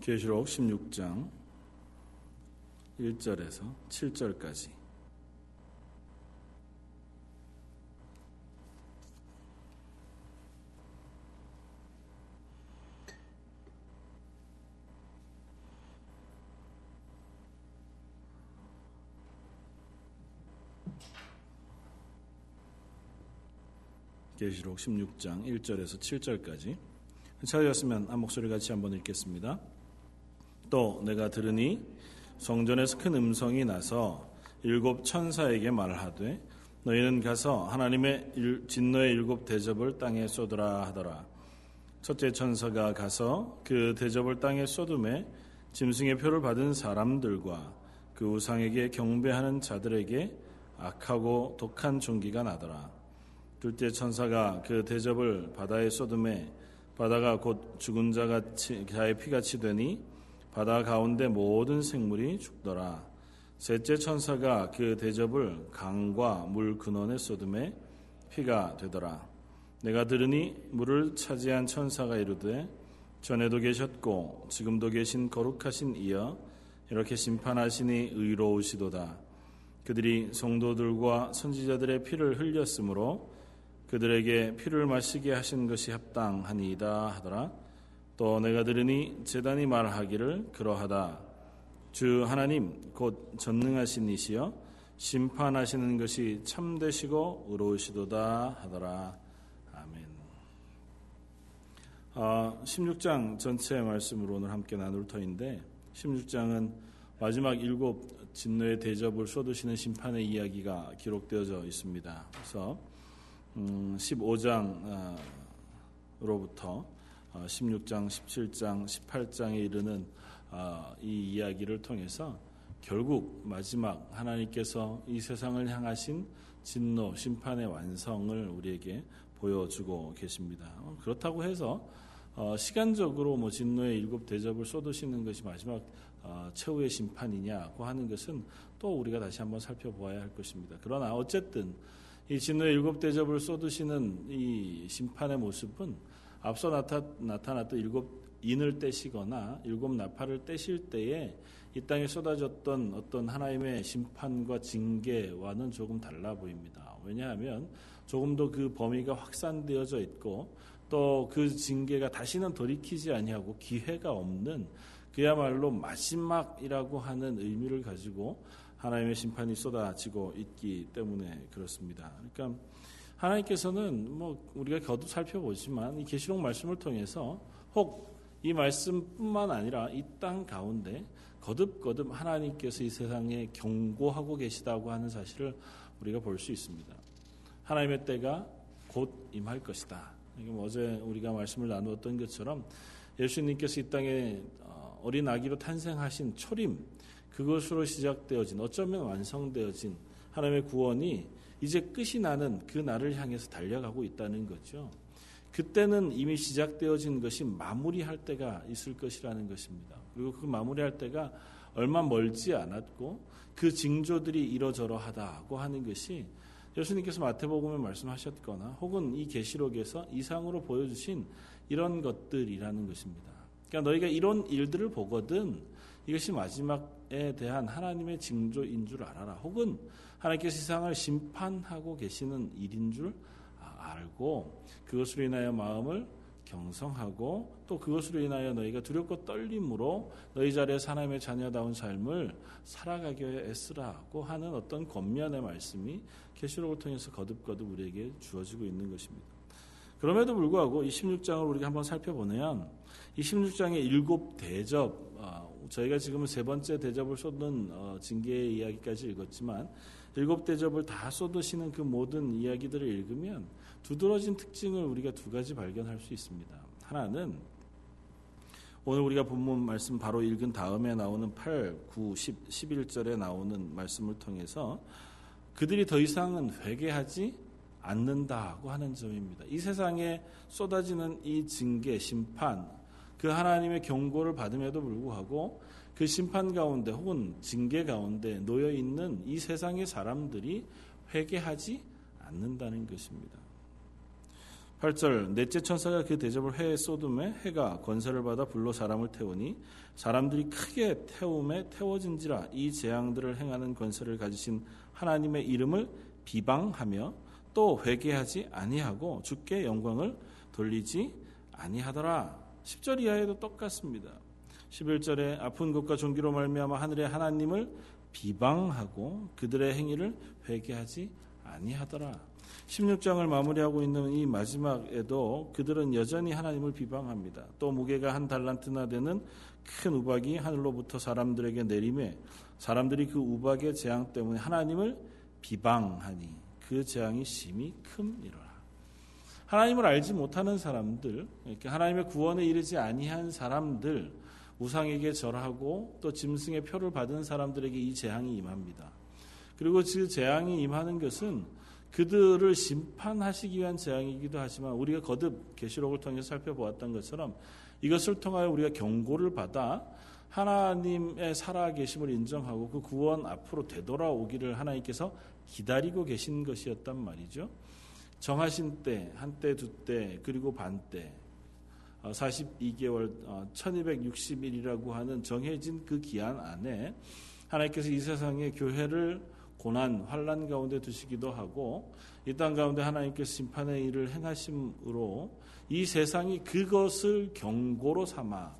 계시록 16장 1절에서 7절까지 계시록 16장 1절에서 7절까지 찾으셨으면 한 목소리 같이 한번 읽겠습니다. 또 내가 들으니 성전에서 큰 음성이 나서 일곱 천사에게 말하되 너희는 가서 하나님의 진노의 일곱 대접을 땅에 쏟으라 하더라. 첫째 천사가 가서 그 대접을 땅에 쏟음에 짐승의 표를 받은 사람들과 그 우상에게 경배하는 자들에게 악하고 독한 종기가 나더라. 둘째 천사가 그 대접을 바다에 쏟음에 바다가 곧 죽은 자같이 자의 피같이 되니 바다 가운데 모든 생물이 죽더라. 셋째 천사가 그 대접을 강과 물 근원에 쏟음에 피가 되더라. 내가 들으니 물을 차지한 천사가 이르되 전에도 계셨고 지금도 계신 거룩하신 이여 이렇게 심판하시니 의로우시도다. 그들이 성도들과 선지자들의 피를 흘렸으므로 그들에게 피를 마시게 하신 것이 합당하니이다 하더라. 또 내가 들으니 제단이 말하기를 그러하다. 주 하나님 곧 전능하신 이시여 심판하시는 것이 참되시고 의로우시도다 하더라. 아멘. 아, 16장 전체 말씀으로 오늘 함께 나눌 터인데 16장은 마지막 일곱 진노의 대접을 쏟으시는 심판의 이야기가 기록되어져 있습니다. 그래서 15장으로부터 16장, 17장, 18장에 이르는 어, 이 이야기를 통해서 결국 마지막 하나님께서 이 세상을 향하신 진노, 심판의 완성을 우리에게 보여주고 계십니다. 어, 그렇다고 해서 어, 시간적으로 뭐 진노의 일곱 대접을 쏟으시는 것이 마지막 최후의 심판이냐고 하는 것은 또 우리가 다시 한번 살펴보아야 할 것입니다. 그러나 어쨌든 이 진노의 일곱 대접을 쏟으시는 이 심판의 모습은 앞서 나타, 나타났던 일곱 인을 떼시거나 일곱 나팔을 떼실 때에 이 땅에 쏟아졌던 어떤 하나님의 심판과 징계와는 조금 달라 보입니다. 왜냐하면 조금 더 그 범위가 확산되어져 있고 또 그 징계가 다시는 돌이키지 아니하고 기회가 없는 그야말로 마지막이라고 하는 의미를 가지고 하나님의 심판이 쏟아지고 있기 때문에 그렇습니다. 그러니까 하나님께서는 뭐 우리가 거듭 살펴보지만 이 계시록 말씀을 통해서 혹 이 말씀뿐만 아니라 이 땅 가운데 거듭거듭 하나님께서 이 세상에 경고하고 계시다고 하는 사실을 우리가 볼 수 있습니다. 하나님의 때가 곧 임할 것이다. 뭐 어제 우리가 말씀을 나누었던 것처럼 예수님께서 이 땅에 어, 어린 아기로 탄생하신 초림 그것으로 시작되어진 어쩌면 완성되어진 하나님의 구원이 이제 끝이 나는 그 날을 향해서 달려가고 있다는 거죠. 그때는 이미 시작되어진 것이 마무리할 때가 있을 것이라는 것입니다. 그리고 그 마무리할 때가 얼마 멀지 않았고 그 징조들이 이러저러 하다고 하는 것이 예수님께서 마태복음에 말씀하셨거나 혹은 이 계시록에서 이상으로 보여주신 이런 것들이라는 것입니다. 그러니까 너희가 이런 일들을 보거든 이것이 마지막에 대한 하나님의 징조인 줄 알아라. 혹은 하나님께서 세상을 심판하고 계시는 일인 줄 알고 그것으로 인하여 마음을 경성하고 또 그것으로 인하여 너희가 두렵고 떨림으로 너희 자리에서 하나님의 자녀다운 삶을 살아가기 위해 애쓰라고 하는 어떤 권면의 말씀이 계시록을 통해서 거듭거듭 우리에게 주어지고 있는 것입니다. 그럼에도 불구하고 26장을 우리가 한번 살펴보면 26장의 일곱 대접 아, 저희가 지금은 세 번째 대접을 쏟는 어, 징계의 이야기까지 읽었지만 일곱 대접을 다 쏟으시는 그 모든 이야기들을 읽으면 두드러진 특징을 우리가 두 가지 발견할 수 있습니다. 하나는 오늘 우리가 본문 말씀 바로 읽은 다음에 나오는 8, 9, 10, 11절에 나오는 말씀을 통해서 그들이 더 이상은 회개하지 않는다고 하는 점입니다. 이 세상에 쏟아지는 이 징계, 심판, 그 하나님의 경고를 받음에도 불구하고 그 심판 가운데 혹은 징계 가운데 놓여 있는 이 세상의 사람들이 회개하지 않는다는 것입니다. 8절 넷째 천사가 그 대접을 해 쏟음에 해가 권세를 받아 불로 사람을 태우니 사람들이 크게 태움에 태워진지라 이 재앙들을 행하는 권세를 가지신 하나님의 이름을 비방하며 또 회개하지 아니하고 주께 영광을 돌리지 아니하더라. 10절 이하에도 똑같습니다. 11절에 아픈 것과 종기로 말미암아 하늘의 하나님을 비방하고 그들의 행위를 회개하지 아니하더라. 16장을 마무리하고 있는 이 마지막에도 그들은 여전히 하나님을 비방합니다. 또 무게가 한 달란트나 되는 큰 우박이 하늘로부터 사람들에게 내림에 사람들이 그 우박의 재앙 때문에 하나님을 비방하니 그 재앙이 심히 큼이라. 하나님을 알지 못하는 사람들, 하나님의 구원에 이르지 아니한 사람들, 우상에게 절하고 또 짐승의 표를 받은 사람들에게 이 재앙이 임합니다. 그리고 그 재앙이 임하는 것은 그들을 심판하시기 위한 재앙이기도 하지만 우리가 거듭 계시록을 통해 살펴보았던 것처럼 이것을 통하여 우리가 경고를 받아 하나님의 살아계심을 인정하고 그 구원 앞으로 되돌아오기를 하나님께서 기다리고 계신 것이었단 말이죠. 정하신 때, 한 때, 두 때, 그리고 반 때, 42개월, 1260일이라고 하는 정해진 그 기한 안에 하나님께서 이 세상의 교회를 고난, 환란 가운데 두시기도 하고 이 땅 가운데 하나님께서 심판의 일을 행하심으로 이 세상이 그것을 경고로 삼아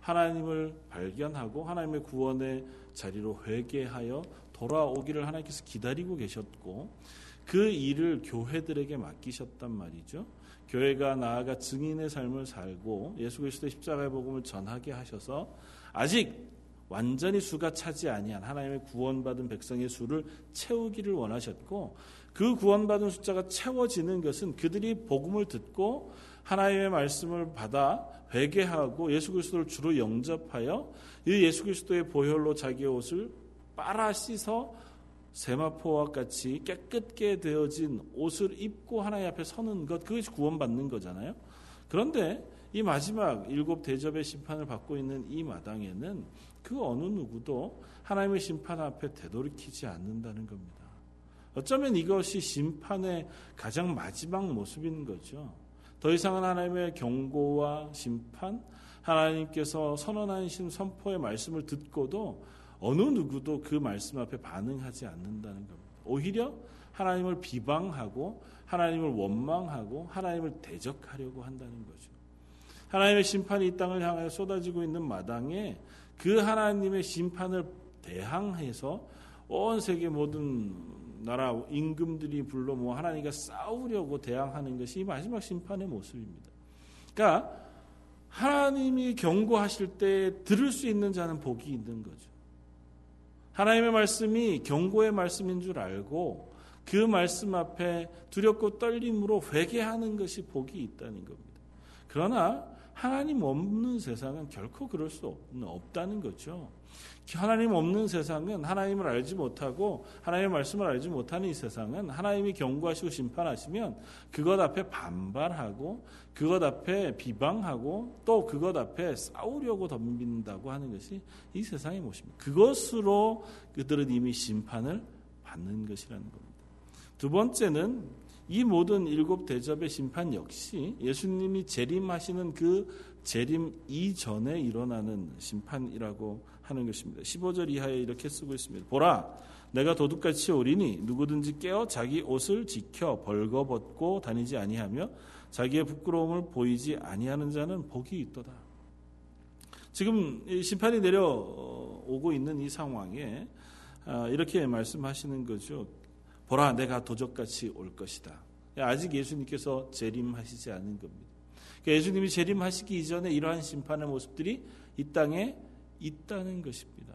하나님을 발견하고 하나님의 구원의 자리로 회개하여 돌아오기를 하나님께서 기다리고 계셨고 그 일을 교회들에게 맡기셨단 말이죠. 교회가 나아가 증인의 삶을 살고 예수 그리스도의 십자가의 복음을 전하게 하셔서 아직 완전히 수가 차지 아니한 하나님의 구원받은 백성의 수를 채우기를 원하셨고 그 구원받은 숫자가 채워지는 것은 그들이 복음을 듣고 하나님의 말씀을 받아 회개하고 예수 그리스도를 주로 영접하여 이 예수 그리스도의 보혈로 자기의 옷을 빨아 씻어 세마포와 같이 깨끗게 되어진 옷을 입고 하나님 앞에 서는 것 그것이 구원받는 거잖아요. 그런데 이 마지막 일곱 대접의 심판을 받고 있는 이 마당에는 그 어느 누구도 하나님의 심판 앞에 되돌이키지 않는다는 겁니다. 어쩌면 이것이 심판의 가장 마지막 모습인 거죠. 더 이상은 하나님의 경고와 심판, 하나님께서 선언하신 선포의 말씀을 듣고도 어느 누구도 그 말씀 앞에 반응하지 않는다는 겁니다. 오히려 하나님을 비방하고 하나님을 원망하고 하나님을 대적하려고 한다는 거죠. 하나님의 심판이 이 땅을 향하여 쏟아지고 있는 마당에 그 하나님의 심판을 대항해서 온 세계 모든 나라 임금들이 불러 뭐 하나님과 싸우려고 대항하는 것이 마지막 심판의 모습입니다. 그러니까 하나님이 경고하실 때 들을 수 있는 자는 복이 있는 거죠. 하나님의 말씀이 경고의 말씀인 줄 알고 그 말씀 앞에 두렵고 떨림으로 회개하는 것이 복이 있다는 겁니다. 그러나 하나님 없는 세상은 결코 그럴 수 없다는 거죠. 하나님 없는 세상은 하나님을 알지 못하고 하나님의 말씀을 알지 못하는 이 세상은 하나님이 경고하시고 심판하시면 그것 앞에 반발하고 그것 앞에 비방하고 또 그것 앞에 싸우려고 덤빈다고 하는 것이 이 세상의 모습입니다. 그것으로 그들은 이미 심판을 받는 것이라는 겁니다. 두 번째는 이 모든 일곱 대접의 심판 역시 예수님이 재림하시는 그 재림 이전에 일어나는 심판이라고 하는 것입니다. 15절 이하에 이렇게 쓰고 있습니다. 보라, 내가 도둑같이 오리니 누구든지 깨어 자기 옷을 지켜 벌거벗고 다니지 아니하며 자기의 부끄러움을 보이지 아니하는 자는 복이 있도다. 지금 심판이 내려오고 있는 이 상황에 아, 이렇게 말씀하시는 거죠. 보라, 내가 도적같이 올 것이다. 아직 예수님께서 재림하시지 않은 겁니다. 그러니까 예수님이 재림하시기 이전에 이러한 심판의 모습들이 이 땅에 있다는 것입니다.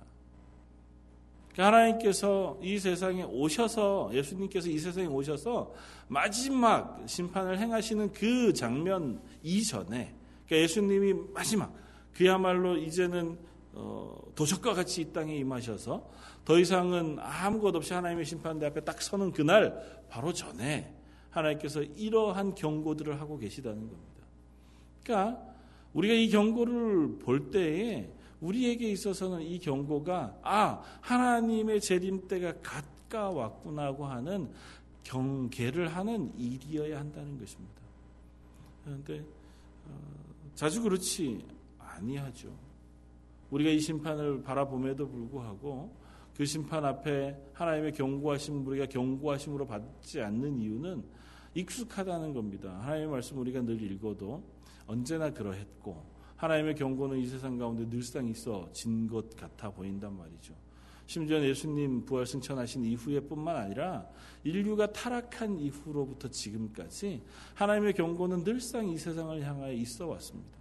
그러니까 하나님께서 이 세상에 오셔서 예수님께서 이 세상에 오셔서 마지막 심판을 행하시는 그 장면 이전에 그러니까 예수님이 마지막 그야말로 이제는 어, 도적과 같이 이 땅에 임하셔서 더 이상은 아무것 없이 하나님의 심판대 앞에 딱 서는 그날 바로 전에 하나님께서 이러한 경고들을 하고 계시다는 겁니다. 그러니까 우리가 이 경고를 볼 때에 우리에게 있어서는 이 경고가 아 하나님의 재림 때가 가까웠구나고 하는 경계를 하는 일이어야 한다는 것입니다. 그런데 어, 자주 그렇지 아니하죠. 우리가 이 심판을 바라봄에도 불구하고 그 심판 앞에 하나님의 경고하심 우리가 경고하심으로 받지 않는 이유는 익숙하다는 겁니다. 하나님의 말씀 우리가 늘 읽어도 언제나 그러했고 하나님의 경고는 이 세상 가운데 늘상 있어진 것 같아 보인단 말이죠. 심지어 예수님 부활 승천하신 이후에뿐만 아니라 인류가 타락한 이후로부터 지금까지 하나님의 경고는 늘상 이 세상을 향하여 있어 왔습니다.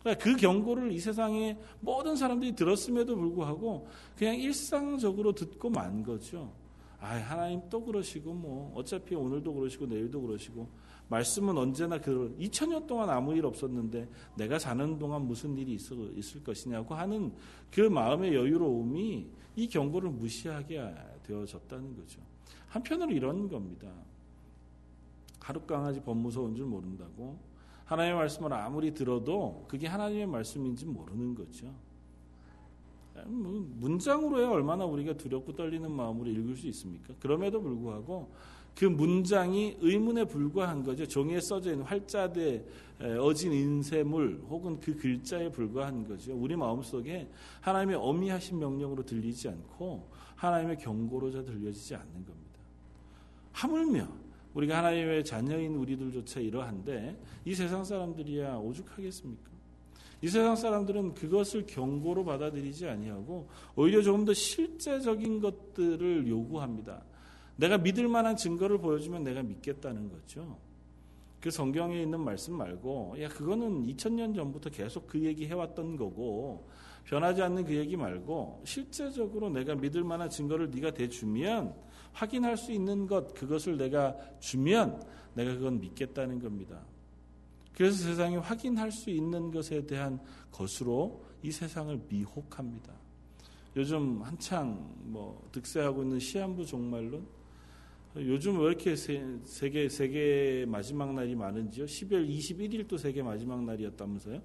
그러니까 그 경고를 이 세상의 모든 사람들이 들었음에도 불구하고 그냥 일상적으로 듣고 만 거죠. 아, 하나님 또 그러시고 뭐 어차피 오늘도 그러시고 내일도 그러시고 말씀은 언제나 그 2000년 동안 아무 일 없었는데 내가 사는 동안 무슨 일이 있을, 것이냐고 하는 그 마음의 여유로움이 이 경고를 무시하게 되어졌다는 거죠. 한편으로 이런 겁니다. 하루 강아지 법 무서운 줄 모른다고 하나님의 말씀을 아무리 들어도 그게 하나님의 말씀인지 모르는 거죠. 뭐 문장으로야 얼마나 우리가 두렵고 떨리는 마음으로 읽을 수 있습니까? 그럼에도 불구하고 그 문장이 의문에 불과한 거죠. 종이에 써져 있는 활자대 어진 인쇄물 혹은 그 글자에 불과한 거죠. 우리 마음속에 하나님의 어미하신 명령으로 들리지 않고 하나님의 경고로자 들려지지 않는 겁니다. 하물며 우리가 하나님의 자녀인 우리들조차 이러한데 이 세상 사람들이야 오죽하겠습니까? 이 세상 사람들은 그것을 경고로 받아들이지 아니하고 오히려 조금 더 실제적인 것들을 요구합니다. 내가 믿을 만한 증거를 보여주면 내가 믿겠다는 거죠. 그 성경에 있는 말씀 말고 야 그거는 2000년 전부터 계속 그 얘기 해왔던 거고 변하지 않는 그 얘기 말고 실제적으로 내가 믿을 만한 증거를 네가 대주면 확인할 수 있는 것 그것을 내가 주면 내가 그건 믿겠다는 겁니다. 그래서 세상이 확인할 수 있는 것에 대한 것으로 이 세상을 미혹합니다. 요즘 한창 뭐 득세하고 있는 시한부 종말론 요즘 왜 이렇게 세계 세계 마지막 날이 많은지요? 12월 21일도 세계 마지막 날이었다면서요?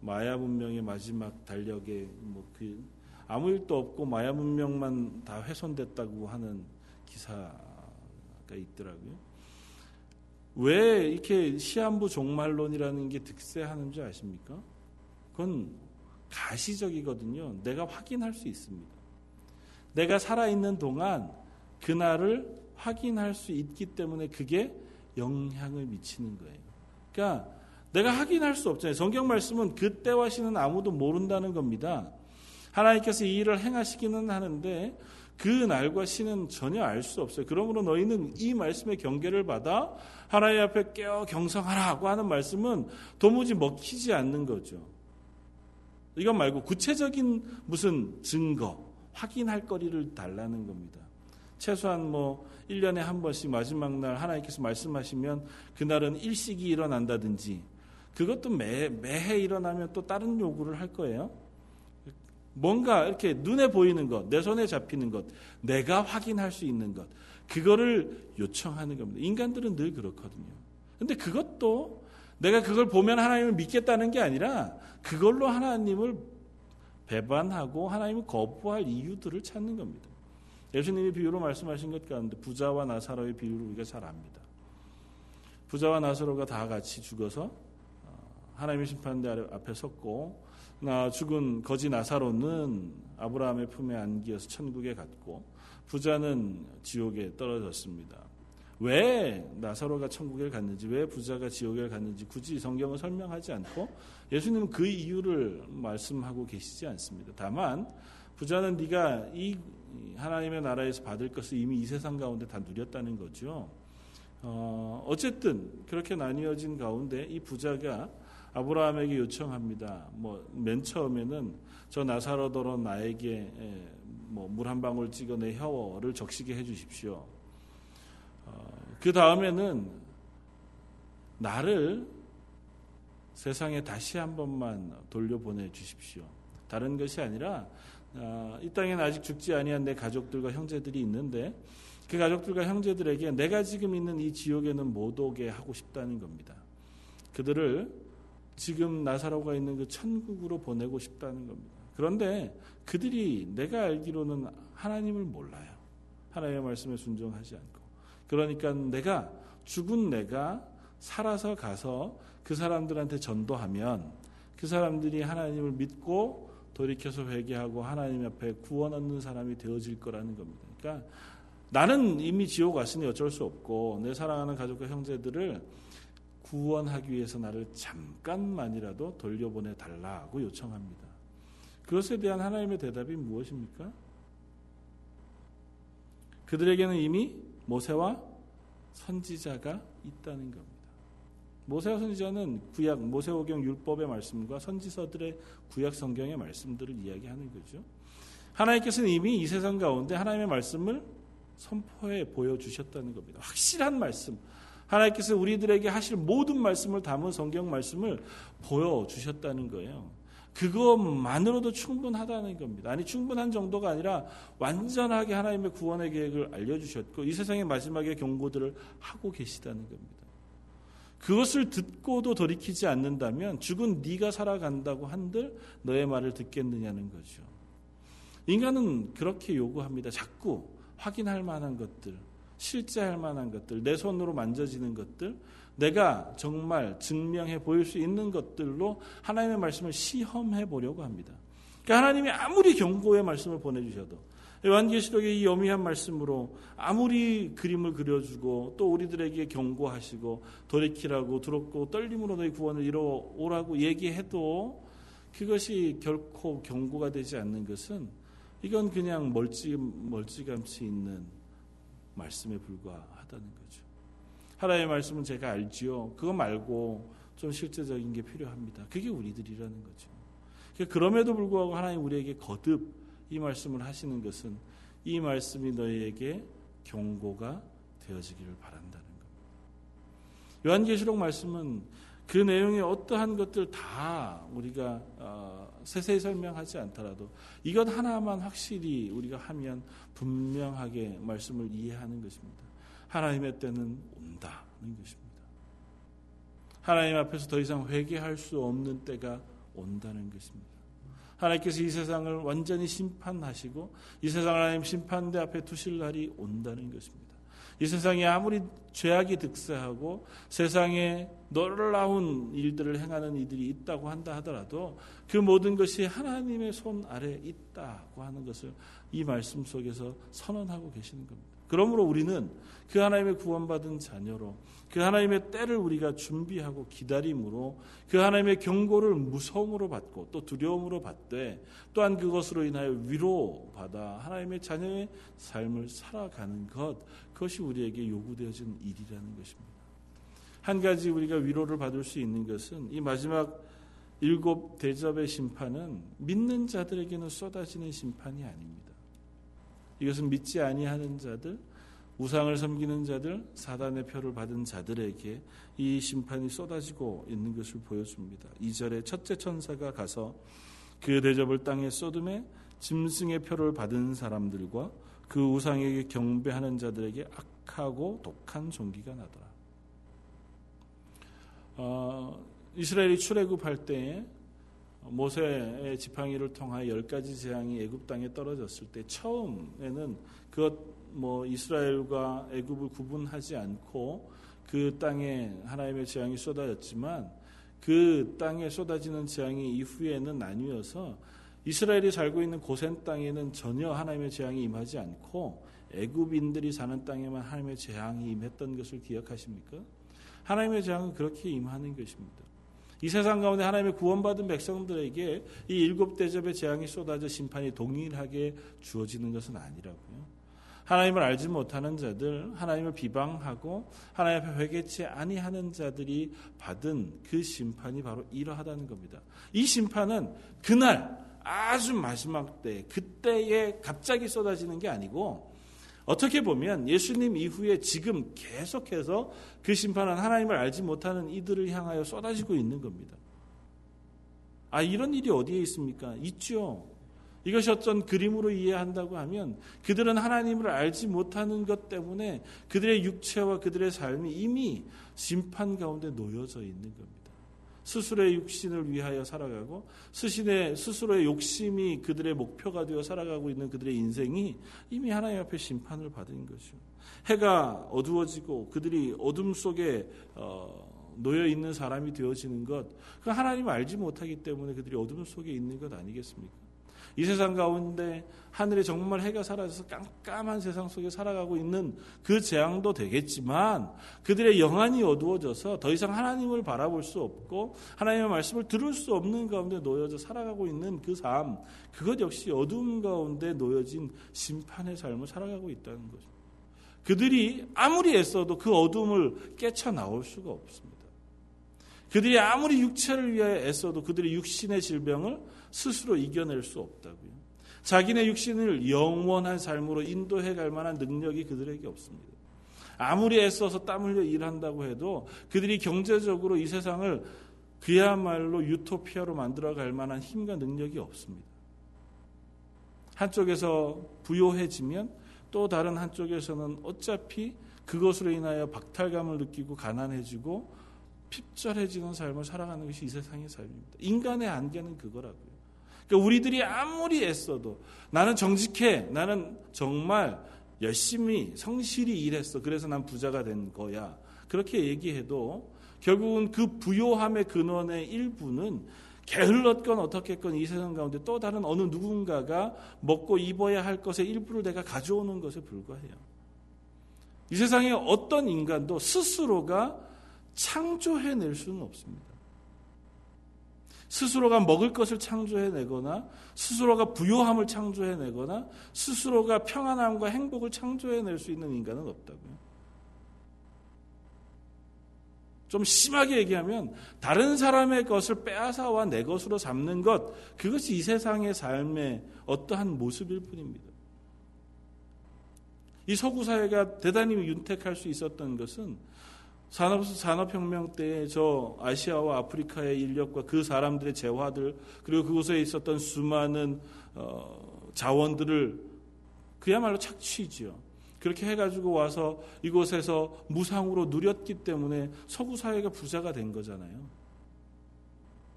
마야 문명의 마지막 달력에 뭐 그 아무 일도 없고 마야 문명만 다 훼손됐다고 하는 기사가 있더라고요. 왜 이렇게 시한부 종말론이라는 게 득세하는 줄 아십니까? 그건 가시적이거든요. 내가 확인할 수 있습니다. 내가 살아있는 동안 그날을 확인할 수 있기 때문에 그게 영향을 미치는 거예요. 그러니까 내가 확인할 수 없잖아요. 성경 말씀은 그때와 시는 아무도 모른다는 겁니다. 하나님께서 이 일을 행하시기는 하는데 그 날과 시는 전혀 알 수 없어요. 그러므로 너희는 이 말씀의 경계를 받아 하나님 앞에 깨어 경성하라고 하는 말씀은 도무지 먹히지 않는 거죠. 이것 말고 구체적인 무슨 증거, 확인할 거리를 달라는 겁니다. 최소한 뭐 1년에 한 번씩 마지막 날 하나님께서 말씀하시면 그날은 일식이 일어난다든지 그것도 매, 매해 일어나면 또 다른 요구를 할 거예요. 뭔가 이렇게 눈에 보이는 것, 내 손에 잡히는 것, 내가 확인할 수 있는 것, 그거를 요청하는 겁니다. 인간들은 늘 그렇거든요. 근데 그것도 내가 그걸 보면 하나님을 믿겠다는 게 아니라 그걸로 하나님을 배반하고 하나님을 거부할 이유들을 찾는 겁니다. 예수님이 비유로 말씀하신 것 가운데 부자와 나사로의 비유를 우리가 잘 압니다. 부자와 나사로가 다 같이 죽어서 어, 하나님의 심판대 앞에 섰고 나 죽은 거지 나사로는 아브라함의 품에 안기어서 천국에 갔고 부자는 지옥에 떨어졌습니다. 왜 나사로가 천국에 갔는지 왜 부자가 지옥에 갔는지 굳이 성경은 설명하지 않고 예수님은 그 이유를 말씀하고 계시지 않습니다. 다만 부자는 네가 이 하나님의 나라에서 받을 것을 이미 이 세상 가운데 다 누렸다는 거죠. 어, 어쨌든 그렇게 나뉘어진 가운데 이 부자가 아브라함에게 요청합니다. 뭐 맨 처음에는 저 나사로더러 나에게 뭐 물 한 방울 찍어 내 혀를 적시게 해 주십시오. 어, 그 다음에는 나를 세상에 다시 한 번만 돌려보내 주십시오. 다른 것이 아니라 어, 이 땅에는 아직 죽지 아니한 내 가족들과 형제들이 있는데 그 가족들과 형제들에게 내가 지금 있는 이 지옥에는 못 오게 하고 싶다는 겁니다. 그들을 지금 나사로가 있는 그 천국으로 보내고 싶다는 겁니다. 그런데 그들이 내가 알기로는 하나님을 몰라요. 하나님의 말씀에 순종하지 않고. 그러니까 내가 죽은 내가 살아서 가서 그 사람들한테 전도하면 그 사람들이 하나님을 믿고 돌이켜서 회개하고 하나님 앞에 구원 얻는 사람이 되어질 거라는 겁니다. 그러니까 나는 이미 지옥 왔으니 어쩔 수 없고 내 사랑하는 가족과 형제들을 구원하기 위해서 나를 잠깐만이라도 돌려보내 달라고 요청합니다. 그것에 대한 하나님의 대답이 무엇입니까? 그들에게는 이미 모세와 선지자가 있다는 겁니다. 모세와 선지자는 구약 모세오경 율법의 말씀과 선지서들의 구약 성경의 말씀들을 이야기하는 거죠. 하나님께서는 이미 이 세상 가운데 하나님의 말씀을 선포해 보여주셨다는 겁니다. 확실한 말씀. 하나님께서 우리들에게 하실 모든 말씀을 담은 성경 말씀을 보여주셨다는 거예요. 그것만으로도 충분하다는 겁니다. 아니, 충분한 정도가 아니라 완전하게 하나님의 구원의 계획을 알려주셨고, 이 세상의 마지막에 경고들을 하고 계시다는 겁니다. 그것을 듣고도 돌이키지 않는다면 죽은 네가 살아간다고 한들 너의 말을 듣겠느냐는 거죠. 인간은 그렇게 요구합니다. 자꾸 확인할 만한 것들, 실제 할 만한 것들, 내 손으로 만져지는 것들, 내가 정말 증명해 보일 수 있는 것들로 하나님의 말씀을 시험해 보려고 합니다. 그러니까 하나님이 아무리 경고의 말씀을 보내주셔도 요한계시록의 이 여미한 말씀으로 아무리 그림을 그려주고 또 우리들에게 경고하시고 돌이키라고 두렵고 떨림으로 너희 구원을 이뤄오라고 얘기해도 그것이 결코 경고가 되지 않는 것은 이건 그냥 멀찌, 멀찌감치 있는 말씀에 불과하다는 거죠. 하나님의 말씀은 제가 알지요. 그거 말고 좀 실제적인 게 필요합니다. 그게 우리들이라는 거죠. 그러니까 그럼에도 불구하고 하나님 우리에게 거듭 이 말씀을 하시는 것은 이 말씀이 너희에게 경고가 되어지기를 바란다는 겁니다. 요한계시록 말씀은 그 내용의 어떠한 것들 다 우리가 어, 세세히 설명하지 않더라도 이것 하나만 확실히 우리가 하면 분명하게 말씀을 이해하는 것입니다. 하나님의 때는 온다는 것입니다. 하나님 앞에서 더 이상 회개할 수 없는 때가 온다는 것입니다. 하나님께서 이 세상을 완전히 심판하시고 이 세상을 하나님 심판대 앞에 두실 날이 온다는 것입니다. 이 세상에 아무리 죄악이 득세하고 세상에 놀라운 일들을 행하는 이들이 있다고 한다 하더라도 그 모든 것이 하나님의 손 아래 있다고 하는 것을 이 말씀 속에서 선언하고 계시는 겁니다. 그러므로 우리는 그 하나님의 구원받은 자녀로 그 하나님의 때를 우리가 준비하고 기다림으로 그 하나님의 경고를 무서움으로 받고 또 두려움으로 받되 또한 그것으로 인하여 위로받아 하나님의 자녀의 삶을 살아가는 것 그것이 우리에게 요구되어진 일이라는 것입니다. 한 가지 우리가 위로를 받을 수 있는 것은 이 마지막 일곱 대접의 심판은 믿는 자들에게는 쏟아지는 심판이 아닙니다. 이것은 믿지 아니하는 자들, 우상을 섬기는 자들, 사단의 표를 받은 자들에게 이 심판이 쏟아지고 있는 것을 보여줍니다. 2절에 첫째 천사가 가서 그 대접을 땅에 쏟음에 짐승의 표를 받은 사람들과 그 우상에게 경배하는 자들에게 악하고 독한 종기가 나더라. 어, 이스라엘이 출애굽할 때에 모세의 지팡이를 통하여 열 가지 재앙이 애굽 땅에 떨어졌을 때 처음에는 그것 뭐 이스라엘과 애굽을 구분하지 않고 그 땅에 하나님의 재앙이 쏟아졌지만 그 땅에 쏟아지는 재앙이 이후에는 나뉘어서 이스라엘이 살고 있는 고센 땅에는 전혀 하나님의 재앙이 임하지 않고 애굽인들이 사는 땅에만 하나님의 재앙이 임했던 것을 기억하십니까? 하나님의 재앙은 그렇게 임하는 것입니다. 이 세상 가운데 하나님의 구원받은 백성들에게 이 일곱 대접의 재앙이 쏟아져 심판이 동일하게 주어지는 것은 아니라고요. 하나님을 알지 못하는 자들, 하나님을 비방하고 하나님 앞에 회개치 아니하는 자들이 받은 그 심판이 바로 이러하다는 겁니다. 이 심판은 그날 아주 마지막 때, 그때에 갑자기 쏟아지는 게 아니고 어떻게 보면 예수님 이후에 지금 계속해서 그 심판은 하나님을 알지 못하는 이들을 향하여 쏟아지고 있는 겁니다. 아, 이런 일이 어디에 있습니까? 있죠. 이것이 어떤 그림으로 이해한다고 하면 그들은 하나님을 알지 못하는 것 때문에 그들의 육체와 그들의 삶이 이미 심판 가운데 놓여져 있는 겁니다. 스스로의 육신을 위하여 살아가고 스신의 스스로의 욕심이 그들의 목표가 되어 살아가고 있는 그들의 인생이 이미 하나님 앞에 심판을 받은 거죠. 해가 어두워지고 그들이 어둠 속에 어, 놓여 있는 사람이 되어지는 것, 그 하나님을 알지 못하기 때문에 그들이 어둠 속에 있는 것 아니겠습니까? 이 세상 가운데 하늘에 정말 해가 사라져서 깜깜한 세상 속에 살아가고 있는 그 재앙도 되겠지만 그들의 영안이 어두워져서 더 이상 하나님을 바라볼 수 없고 하나님의 말씀을 들을 수 없는 가운데 놓여져 살아가고 있는 그 삶, 그것 역시 어두움 가운데 놓여진 심판의 삶을 살아가고 있다는 거죠. 그들이 아무리 애써도 그 어둠을 깨쳐 나올 수가 없습니다. 그들이 아무리 육체를 위해 애써도 그들의 육신의 질병을 스스로 이겨낼 수 없다고요. 자기네 육신을 영원한 삶으로 인도해 갈 만한 능력이 그들에게 없습니다. 아무리 애써서 땀 흘려 일한다고 해도 그들이 경제적으로 이 세상을 그야말로 유토피아로 만들어 갈 만한 힘과 능력이 없습니다. 한쪽에서 부요해지면 또 다른 한쪽에서는 어차피 그것으로 인하여 박탈감을 느끼고 가난해지고 핍절해지는 삶을 살아가는 것이 이 세상의 삶입니다. 인간의 안개는 그거라고요. 그러니까 우리들이 아무리 애써도 나는 정직해, 나는 정말 열심히 성실히 일했어. 그래서 난 부자가 된 거야. 그렇게 얘기해도 결국은 그 부요함의 근원의 일부는 게을렀건 어떻겠건 이 세상 가운데 또 다른 어느 누군가가 먹고 입어야 할 것의 일부를 내가 가져오는 것에 불과해요. 이 세상에 어떤 인간도 스스로가 창조해낼 수는 없습니다. 스스로가 먹을 것을 창조해내거나 스스로가 부요함을 창조해내거나 스스로가 평안함과 행복을 창조해낼 수 있는 인간은 없다고요. 좀 심하게 얘기하면 다른 사람의 것을 빼앗아와 내 것으로 삼는 것 그것이 이 세상의 삶의 어떠한 모습일 뿐입니다. 이 서구 사회가 대단히 윤택할 수 있었던 것은 산업 산업혁명 때저 아시아와 아프리카의 인력과 그 사람들의 재화들 그리고 그곳에 있었던 수많은 어, 자원들을 그야말로 착취지요. 그렇게 해가지고 와서 이곳에서 무상으로 누렸기 때문에 서구 사회가 부자가 된 거잖아요.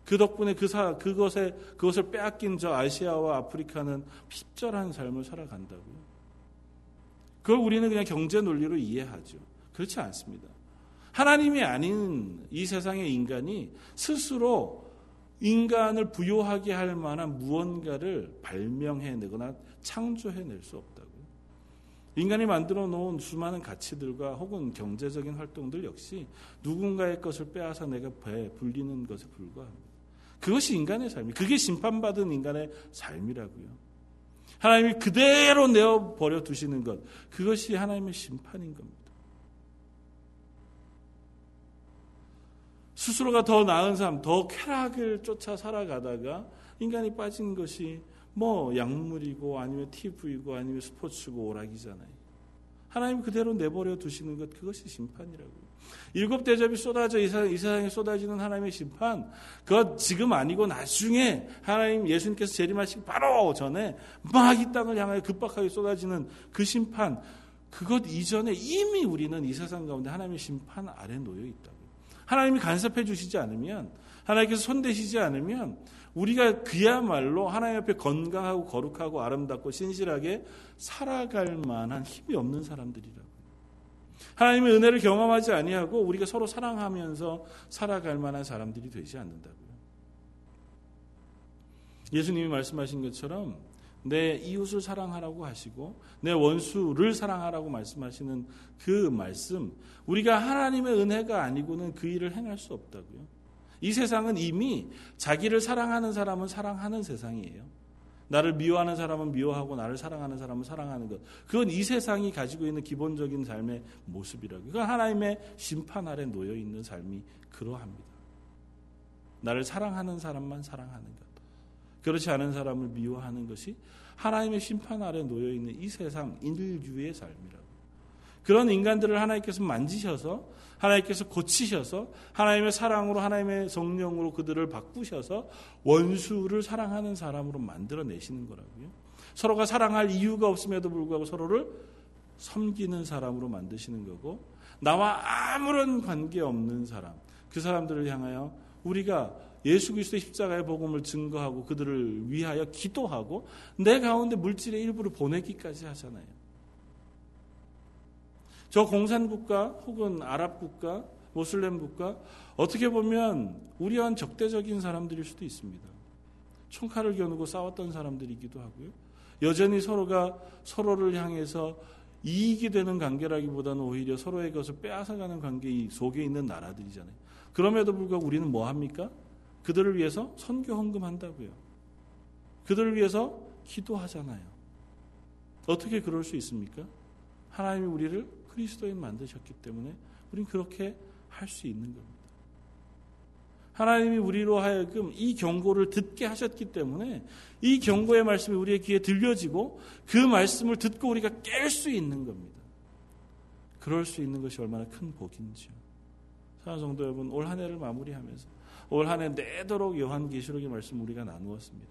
그 덕분에 그 사, 그것에, 그것을 빼앗긴 저 아시아와 아프리카는 핍절한 삶을 살아간다고요. 그걸 우리는 그냥 경제 논리로 이해하죠. 그렇지 않습니다. 하나님이 아닌 이 세상의 인간이 스스로 인간을 부요하게 할 만한 무언가를 발명해내거나 창조해낼 수 없다고요. 인간이 만들어 놓은 수많은 가치들과 혹은 경제적인 활동들 역시 누군가의 것을 빼앗아 내가 배 불리는 것에 불과합니다. 그것이 인간의 삶이 그게 심판받은 인간의 삶이라고요. 하나님이 그대로 내어 버려 두시는 것 그것이 하나님의 심판인 겁니다. 스스로가 더 나은 삶, 더 쾌락을 쫓아 살아가다가 인간이 빠진 것이 뭐 약물이고 아니면 TV이고 아니면 스포츠고 오락이잖아요. 하나님 그대로 내버려 두시는 것 그것이 심판이라고요. 일곱 대접이 쏟아져 이 세상 에 쏟아지는 하나님의 심판 그것 지금 아니고 나중에 하나님 예수님께서 재림하시기 바로 전에 막 이 땅을 향하여 급박하게 쏟아지는 그 심판 그것 이전에 이미 우리는 이 세상 가운데 하나님의 심판 아래 놓여 있다. 하나님이 간섭해 주시지 않으면 하나님께서 손대시지 않으면 우리가 그야말로 하나님 앞에 건강하고 거룩하고 아름답고 신실하게 살아갈 만한 힘이 없는 사람들이라고. 하나님의 은혜를 경험하지 아니하고 우리가 서로 사랑하면서 살아갈 만한 사람들이 되지 않는다고요. 예수님이 말씀하신 것처럼 내 이웃을 사랑하라고 하시고 내 원수를 사랑하라고 말씀하시는 그 말씀 우리가 하나님의 은혜가 아니고는 그 일을 행할 수 없다고요. 이 세상은 이미 자기를 사랑하는 사람은 사랑하는 세상이에요. 나를 미워하는 사람은 미워하고 나를 사랑하는 사람은 사랑하는 것. 그건 이 세상이 가지고 있는 기본적인 삶의 모습이라고. 그건 하나님의 심판 아래 놓여 있는 삶이 그러합니다. 나를 사랑하는 사람만 사랑하는 것. 그렇지 않은 사람을 미워하는 것이 하나님의 심판 아래 놓여 있는 이 세상 인류의 삶이라고. 그런 인간들을 하나님께서 만지셔서 하나님께서 고치셔서 하나님의 사랑으로 하나님의 성령으로 그들을 바꾸셔서 원수를 사랑하는 사람으로 만들어 내시는 거라고요. 서로가 사랑할 이유가 없음에도 불구하고 서로를 섬기는 사람으로 만드시는 거고 나와 아무런 관계 없는 사람 그 사람들을 향하여 우리가 예수 그리스도의 십자가의 복음을 증거하고 그들을 위하여 기도하고 내 가운데 물질의 일부를 보내기까지 하잖아요. 저 공산국가 혹은 아랍국가 모슬렘 국가 어떻게 보면 우리와는 적대적인 사람들일 수도 있습니다. 총칼을 겨누고 싸웠던 사람들이기도 하고요. 여전히 서로가 서로를 향해서 이익이 되는 관계라기보다는 오히려 서로의 것을 빼앗아가는 관계 속에 있는 나라들이잖아요. 그럼에도 불구하고 우리는 뭐 합니까? 그들을 위해서 선교 헌금한다고요. 그들을 위해서 기도하잖아요. 어떻게 그럴 수 있습니까? 하나님이 우리를 그리스도인 만드셨기 때문에 우린 그렇게 할 수 있는 겁니다. 하나님이 우리로 하여금 이 경고를 듣게 하셨기 때문에 이 경고의 말씀이 우리의 귀에 들려지고 그 말씀을 듣고 우리가 깰 수 있는 겁니다. 그럴 수 있는 것이 얼마나 큰 복인지요. 사랑하는 성도 여러분, 올 한 해를 마무리하면서 올 한 해 내도록 요한계시록의 말씀 우리가 나누었습니다.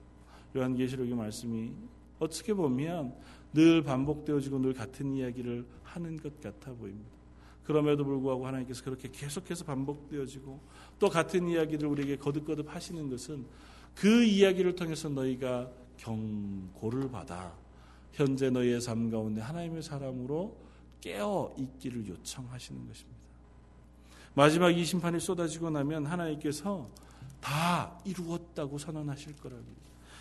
요한계시록의 말씀이 어떻게 보면 늘 반복되어지고 늘 같은 이야기를 하는 것 같아 보입니다. 그럼에도 불구하고 하나님께서 그렇게 계속해서 반복되어지고 또 같은 이야기를 우리에게 거듭거듭 하시는 것은 그 이야기를 통해서 너희가 경고를 받아 현재 너희의 삶 가운데 하나님의 사람으로 깨어 있기를 요청하시는 것입니다. 마지막 이 심판이 쏟아지고 나면 하나님께서 다 이루었다고 선언하실 거라고.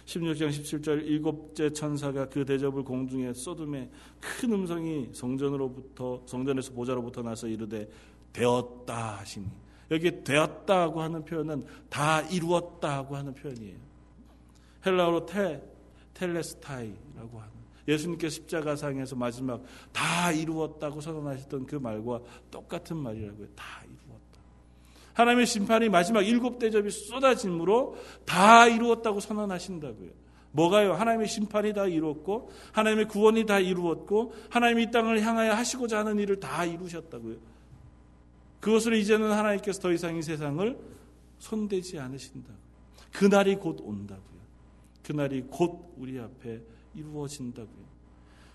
16장 17절 일곱째 천사가 그 대접을 공중에 쏟음에 큰 음성이 성전으로부터 성전에서 보좌로부터 나서 이르되 되었다 하시니 여기 되었다고 하는 표현은 다 이루었다고 하는 표현이에요. 헬라어로 테 텔레스타이라고 하는 예수님께서 십자가상에서 마지막 다 이루었다고 선언하셨던 그 말과 똑같은 말이라고요. 다 하나님의 심판이 마지막 일곱 대접이 쏟아짐으로 다 이루었다고 선언하신다고요. 뭐가요? 하나님의 심판이 다 이루었고 하나님의 구원이 다 이루었고 하나님이 이 땅을 향하여 하시고자 하는 일을 다 이루셨다고요. 그것으로 이제는 하나님께서 더 이상 이 세상을 손대지 않으신다고요. 그날이 곧 온다고요. 그날이 곧 우리 앞에 이루어진다고요.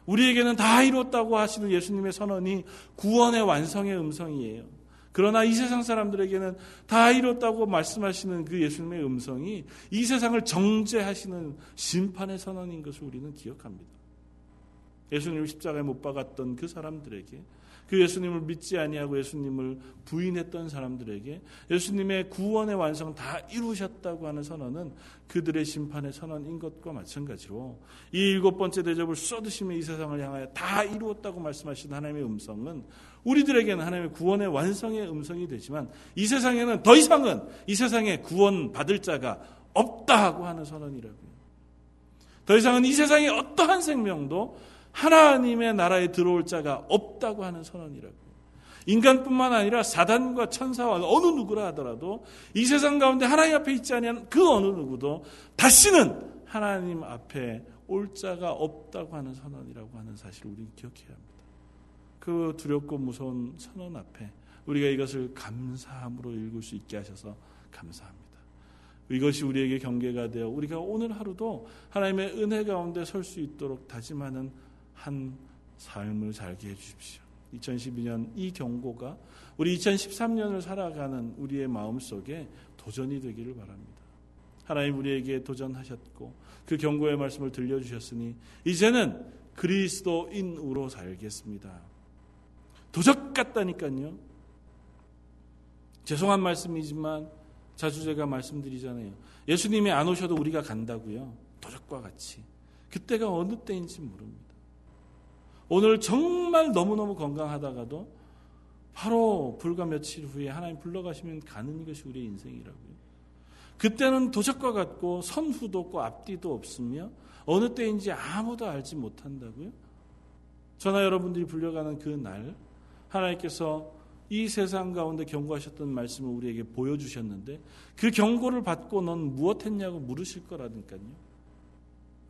우리에게는 다 이뤘다고 하시는 예수님의 선언이 구원의 완성의 음성이에요. 그러나 이 세상 사람들에게는 다 이뤘다고 말씀하시는 그 예수님의 음성이 이 세상을 정죄하시는 심판의 선언인 것을 우리는 기억합니다. 예수님을 십자가에 못 박았던 그 사람들에게 그 예수님을 믿지 아니하고 예수님을 부인했던 사람들에게 예수님의 구원의 완성 다 이루셨다고 하는 선언은 그들의 심판의 선언인 것과 마찬가지로 이 일곱 번째 대접을 쏟으시며 이 세상을 향하여 다 이루었다고 말씀하신 하나님의 음성은 우리들에게는 하나님의 구원의 완성의 음성이 되지만 이 세상에는 더 이상은 이 세상에 구원 받을 자가 없다고 하는 선언이라고요. 더 이상은 이 세상에 어떠한 생명도 하나님의 나라에 들어올 자가 없다고 하는 선언이라고요. 인간뿐만 아니라 사단과 천사와 어느 누구라 하더라도 이 세상 가운데 하나님 앞에 있지 않은 그 어느 누구도 다시는 하나님 앞에 올 자가 없다고 하는 선언이라고 하는 사실을 우리는 기억해야 합니다. 그 두렵고 무서운 선언 앞에 우리가 이것을 감사함으로 읽을 수 있게 하셔서 감사합니다. 이것이 우리에게 경계가 되어 우리가 오늘 하루도 하나님의 은혜 가운데 설 수 있도록 다짐하는 한 삶을 살게 해 주십시오. 2012년 이 경고가 우리 2013년을 살아가는 우리의 마음 속에 도전이 되기를 바랍니다. 하나님 우리에게 도전하셨고 그 경고의 말씀을 들려주셨으니 이제는 그리스도인으로 살겠습니다. 도적 같다니까요. 죄송한 말씀이지만 자주 제가 말씀드리잖아요. 예수님이 안 오셔도 우리가 간다고요. 도적과 같이. 그때가 어느 때인지 모릅니다. 오늘 정말 너무너무 건강하다가도 바로 불과 며칠 후에 하나님 불러가시면 가는 것이 우리의 인생이라고요. 그때는 도적과 같고 선후도 없고 앞뒤도 없으며 어느 때인지 아무도 알지 못한다고요. 저나 여러분들이 불려가는 그 날, 하나님께서 이 세상 가운데 경고하셨던 말씀을 우리에게 보여주셨는데 그 경고를 받고 넌 무엇했냐고 물으실 거라니까요.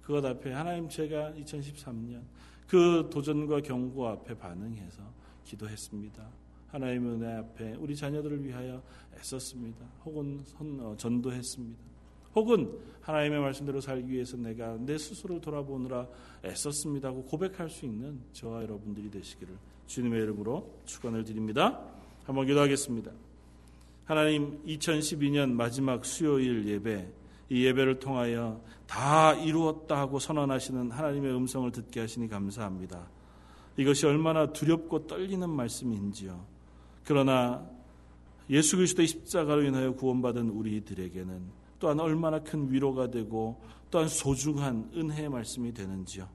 그것 앞에 하나님 제가 2013년 그 도전과 경고 앞에 반응해서 기도했습니다. 하나님의 은혜 앞에 우리 자녀들을 위하여 애썼습니다. 혹은 어, 전도했습니다. 혹은 하나님의 말씀대로 살기 위해서 내가 내 스스로를 돌아보느라 애썼습니다고 고백할 수 있는 저와 여러분들이 되시기를 주님의 이름으로 축원을 드립니다. 한번 기도하겠습니다. 하나님 2012년 마지막 수요일 예배 이 예배를 통하여 다 이루었다 하고 선언하시는 하나님의 음성을 듣게 하시니 감사합니다. 이것이 얼마나 두렵고 떨리는 말씀인지요. 그러나 예수 그리스도의 십자가로 인하여 구원받은 우리들에게는 또한 얼마나 큰 위로가 되고 또한 소중한 은혜의 말씀이 되는지요.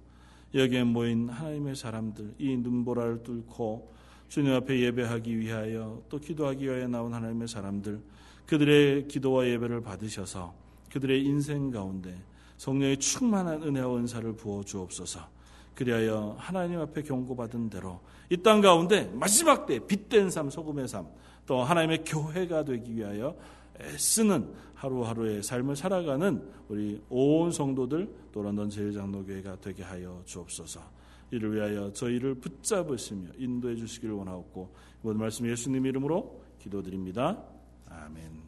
여기에 모인 하나님의 사람들, 이 눈보라를 뚫고 주님 앞에 예배하기 위하여 또 기도하기 위하여 나온 하나님의 사람들, 그들의 기도와 예배를 받으셔서 그들의 인생 가운데 성령의 충만한 은혜와 은사를 부어 주옵소서. 그리하여 하나님 앞에 경고받은 대로 이 땅 가운데 마지막 때 빛된 삶, 소금의 삶, 또 하나님의 교회가 되기 위하여 애쓰는 하루하루의 삶을 살아가는 우리 온 성도들 또 런던 제일장로교회가 되게 하여 주옵소서. 이를 위하여 저희를 붙잡으시며 인도해 주시기를 원하옵고 이번 말씀 예수님 이름으로 기도드립니다. 아멘.